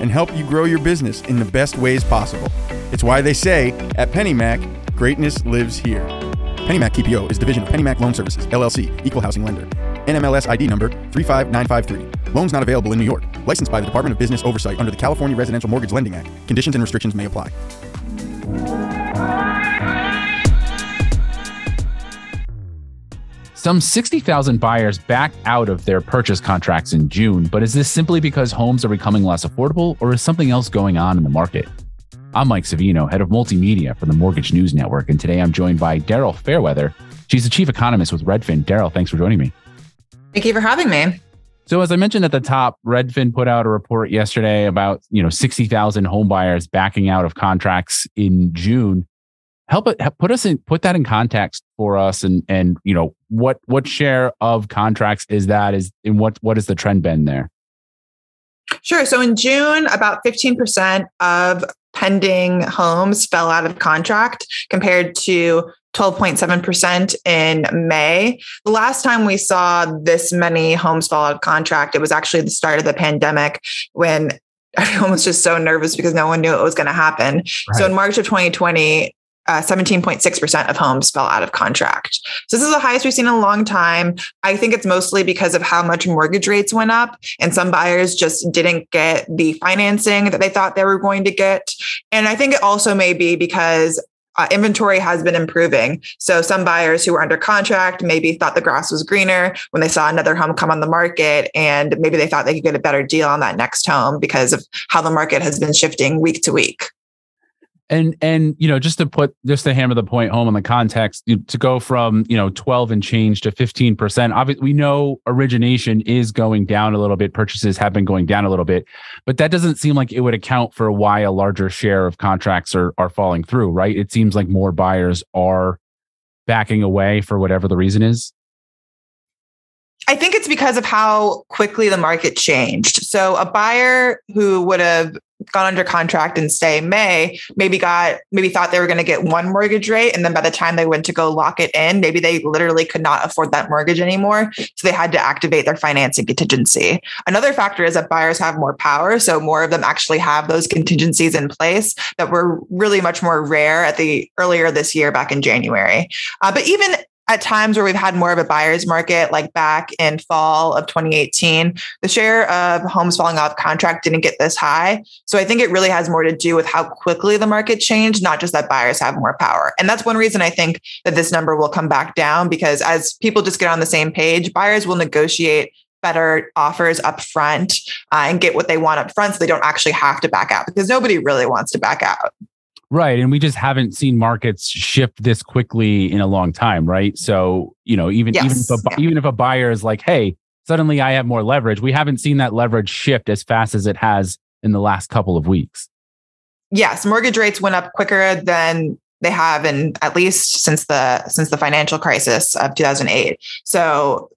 and help you grow your business in the best ways possible. It's why they say at PennyMac, greatness lives here. PennyMac TPO is division of PennyMac Loan Services, LLC, equal housing lender. NMLS ID number 35953. Loans not available in New York. Licensed by the Department of Business Oversight under the California Residential Mortgage Lending Act. Conditions and restrictions may apply. Some 60,000 buyers backed out of their purchase contracts in June, but is this simply because homes are becoming less affordable or is something else going on in the market? I'm Mike Savino, head of multimedia for the Mortgage News Network, and today I'm joined by Daryl Fairweather. She's the chief economist with Redfin. Daryl, thanks for joining me. Thank you for having me. So as I mentioned at the top, Redfin put out a report yesterday about, you know, 60,000 homebuyers backing out of contracts in June help it put us in put that in context for us and and you know what what share of contracts is that is in what what is the trend been there sure so in june about 15% of pending homes fell out of contract compared to 12.7% in May. The last time we saw this many homes fall out of contract, it was actually the start of the pandemic when everyone was just so nervous because no one knew it was going to happen. Right. So in March of 2020, uh, 17.6% of homes fell out of contract. So this is the highest we've seen in a long time. I think it's mostly because of how much mortgage rates went up and some buyers just didn't get the financing that they thought they were going to get. And I think it also may be because uh, inventory has been improving. So some buyers who were under contract maybe thought the grass was greener when they saw another home come on the market, and maybe they thought they could get a better deal on that next home because of how the market has been shifting week to week and and you know just to put just to hammer the point home on the context to go from you know 12 and change to 15% obviously we know origination is going down a little bit. Purchases have been going down a little bit. But that doesn't seem like it would account for why a larger share of contracts are are falling through right? It seems like more buyers are backing away for whatever the reason is I think it's because of how quickly the market changed. So a buyer who would have gone under contract in say May, maybe got maybe thought they were going to get one mortgage rate, and then by the time they went to go lock it in, maybe they literally could not afford that mortgage anymore, so they had to activate their financing contingency. Another factor is that buyers have more power, so more of them actually have those contingencies in place that were really much more rare at the earlier this year back in January. Uh, but even at times where we've had more of a buyer's market, like back in fall of 2018, the share of homes falling off contract didn't get this high. So I think it really has more to do with how quickly the market changed, not just that buyers have more power. And that's one reason I think that this number will come back down because as people just get on the same page, buyers will negotiate better offers up front uh, and get what they want up front so they don't actually have to back out because nobody really wants to back out. Right. And we just haven't seen markets shift this quickly in a long time, right? So, you know, even yes. even if a, yeah. even if a buyer is like, "Hey, suddenly I have more leverage." We haven't seen that leverage shift as fast as it has in the last couple of weeks. Yes, mortgage rates went up quicker than they have in at least since the since the financial crisis of 2008. So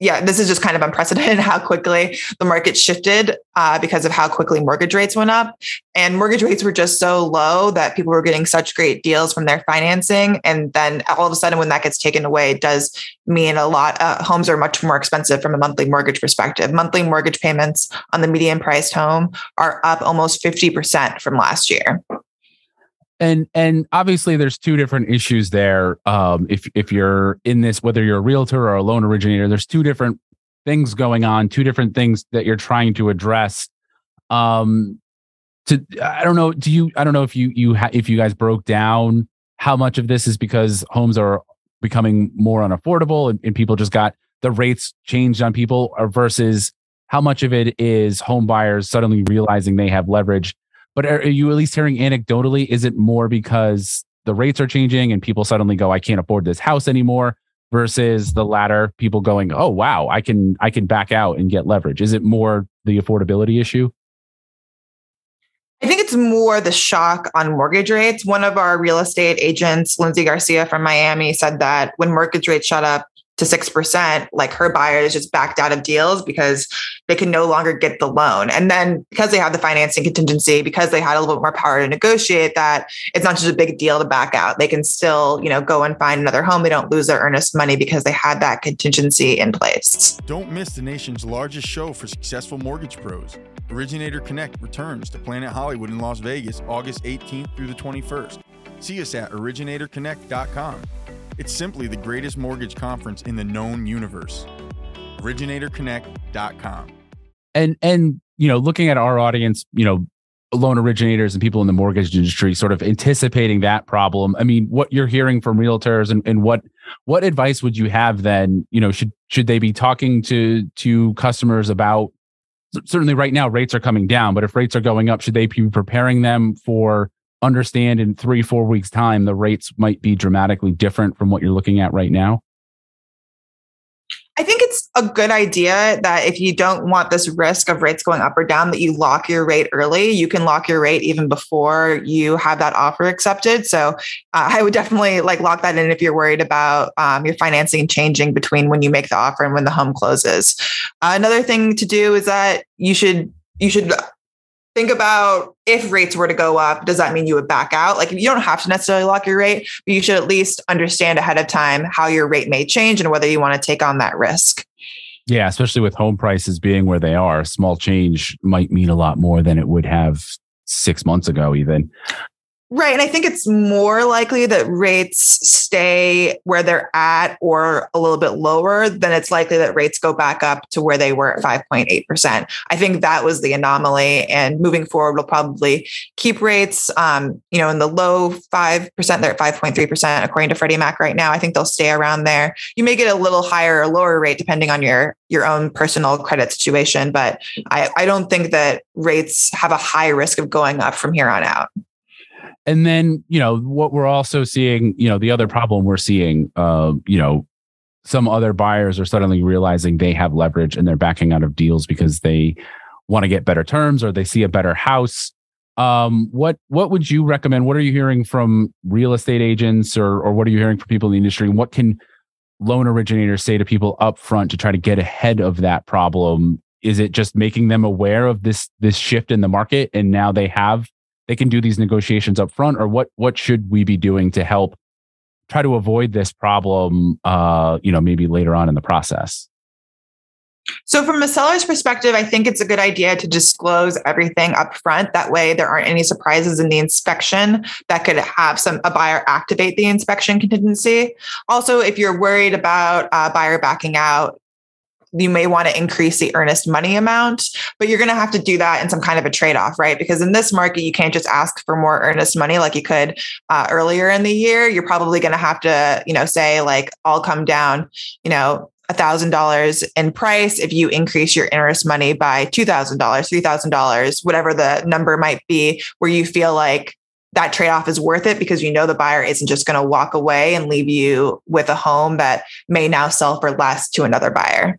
yeah, this is just kind of unprecedented how quickly the market shifted uh, because of how quickly mortgage rates went up. And mortgage rates were just so low that people were getting such great deals from their financing. And then all of a sudden, when that gets taken away, it does mean a lot. Uh, homes are much more expensive from a monthly mortgage perspective. Monthly mortgage payments on the median priced home are up almost 50% from last year and and obviously there's two different issues there. Um, if if you're in this whether you're a realtor or a loan originator there's two different things going on two different things that you're trying to address. Um to i don't know do you i don't know if you you ha- if you guys broke down how much of this is because homes are becoming more unaffordable and, and people just got the rates changed on people versus how much of it is home buyers suddenly realizing they have leverage but are, you at least hearing anecdotally? Is it more because the rates are changing and people suddenly go, I can't afford this house anymore? Versus the latter, people going, oh wow, I can I can back out and get leverage. Is it more the affordability issue? I think it's more the shock on mortgage rates. One of our real estate agents, Lindsay Garcia from Miami, said that when mortgage rates shot up to 6%, like her buyers just backed out of deals because they can no longer get the loan. And then because they have the financing contingency, because they had a little bit more power to negotiate that, it's not just a big deal to back out. They can still, you know, go and find another home. They don't lose their earnest money because they had that contingency in place. Don't miss the nation's largest show for successful mortgage pros. Originator Connect returns to Planet Hollywood in Las Vegas August 18th through the 21st. See us at originatorconnect.com. It's simply the greatest mortgage conference in the known universe. originatorconnect.com. And and you know, looking at our audience, you know, loan originators and people in the mortgage industry sort of anticipating that problem. I mean, what you're hearing from realtors and, and what what advice would you have then? You know, should should they be talking to to customers about certainly right now rates are coming down, but if rates are going up, should they be preparing them for understand in three, four weeks' time, the rates might be dramatically different from what you're looking at right now? I think it's a good idea that if you don't want this risk of rates going up or down, that you lock your rate early. You can lock your rate even before you have that offer accepted. So uh, I would definitely like lock that in if you're worried about um, your financing changing between when you make the offer and when the home closes. Uh, another thing to do is that you should you should think about if rates were to go up, does that mean you would back out? Like you don't have to necessarily lock your rate, but you should at least understand ahead of time how your rate may change and whether you want to take on that risk. Yeah, especially with home prices being where they are, small change might mean a lot more than it would have six months ago, even. Right. And I think it's more likely that rates stay where they're at or a little bit lower than it's likely that rates go back up to where they were at 5.8%. I think that was the anomaly. And moving forward, we'll probably keep rates, um, you know, in the low 5%. They're at 5.3% according to Freddie Mac right now. I think they'll stay around there. You may get a little higher or lower rate depending on your your own personal credit situation. But I, I don't think that rates have a high risk of going up from here on out and then you know what we're also seeing you know the other problem we're seeing uh, you know some other buyers are suddenly realizing they have leverage and they're backing out of deals because they want to get better terms or they see a better house. Um, what what would you recommend? What are you hearing from real estate agents or or what are you hearing from people in the industry? And what can loan originators say to people up front to try to get ahead of that problem? Is it just making them aware of this this shift in the market and now they have they can do these negotiations up front or what what should we be doing to help try to avoid this problem uh you know maybe later on in the process so, from a seller's perspective, I think it's a good idea to disclose everything up front. That way, there aren't any surprises in the inspection that could have some a buyer activate the inspection contingency. Also, if you're worried about a buyer backing out, you may want to increase the earnest money amount, but you're going to have to do that in some kind of a trade off, right? Because in this market, you can't just ask for more earnest money like you could uh, earlier in the year. You're probably going to have to, you know, say like, I'll come down, you know, $1,000 in price if you increase your earnest money by $2,000, $3,000, whatever the number might be, where you feel like that trade off is worth it because you know the buyer isn't just going to walk away and leave you with a home that may now sell for less to another buyer.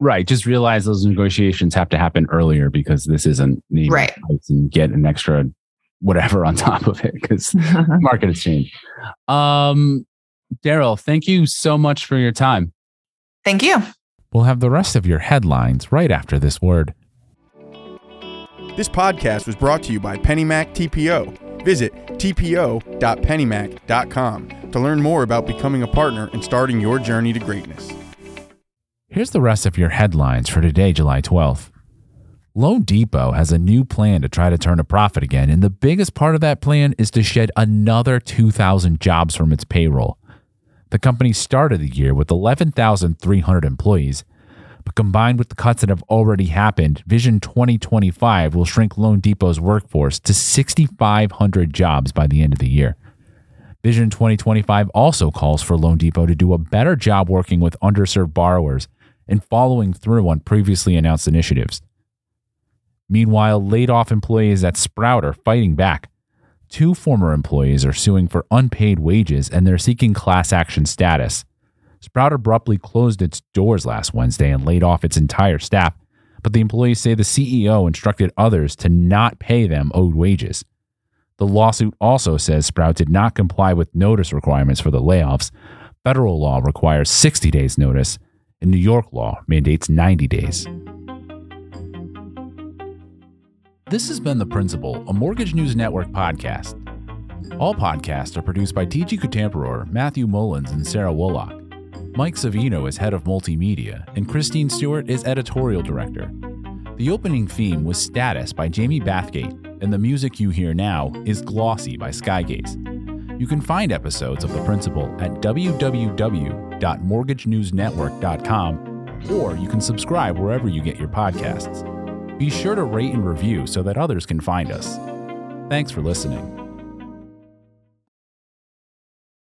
Right. Just realize those negotiations have to happen earlier because this isn't right and get an extra whatever on top of it because market has changed. Um, Daryl, thank you so much for your time. Thank you. We'll have the rest of your headlines right after this word. This podcast was brought to you by PennyMac TPO. Visit tpo.pennymac.com to learn more about becoming a partner and starting your journey to greatness. Here's the rest of your headlines for today, July 12th. loanDepot has a new plan to try to turn a profit again, and the biggest part of that plan is to shed another 2,000 jobs from its payroll. The company started the year with 11,300 employees, but combined with the cuts that have already happened, Vision 2025 will shrink loanDepot's workforce to 6,500 jobs by the end of the year. Vision 2025 also calls for loanDepot to do a better job working with underserved borrowers and following through on previously announced initiatives. Meanwhile, laid off employees at Sprout are fighting back. Two former employees are suing for unpaid wages and they're seeking class action status. Sprout abruptly closed its doors last Wednesday and laid off its entire staff, but the employees say the CEO instructed others to not pay them owed wages. The lawsuit also says Sprout did not comply with notice requirements for the layoffs. Federal law requires 60 days notice, and New York law mandates 90 days. This has been The Principal, a Mortgage News Network podcast. All podcasts are produced by TG Kutamperor, Matthew Mullins, and Sarah Wollock. Mike Savino is head of multimedia, and Christine Stewart is editorial director. The opening theme was Status by Jamie Bathgate, and the music you hear now is Glossy by Skygaze. You can find episodes of The Principal at www.mortgagenewsnetwork.com, or you can subscribe wherever you get your podcasts. Be sure to rate and review so that others can find us. Thanks for listening.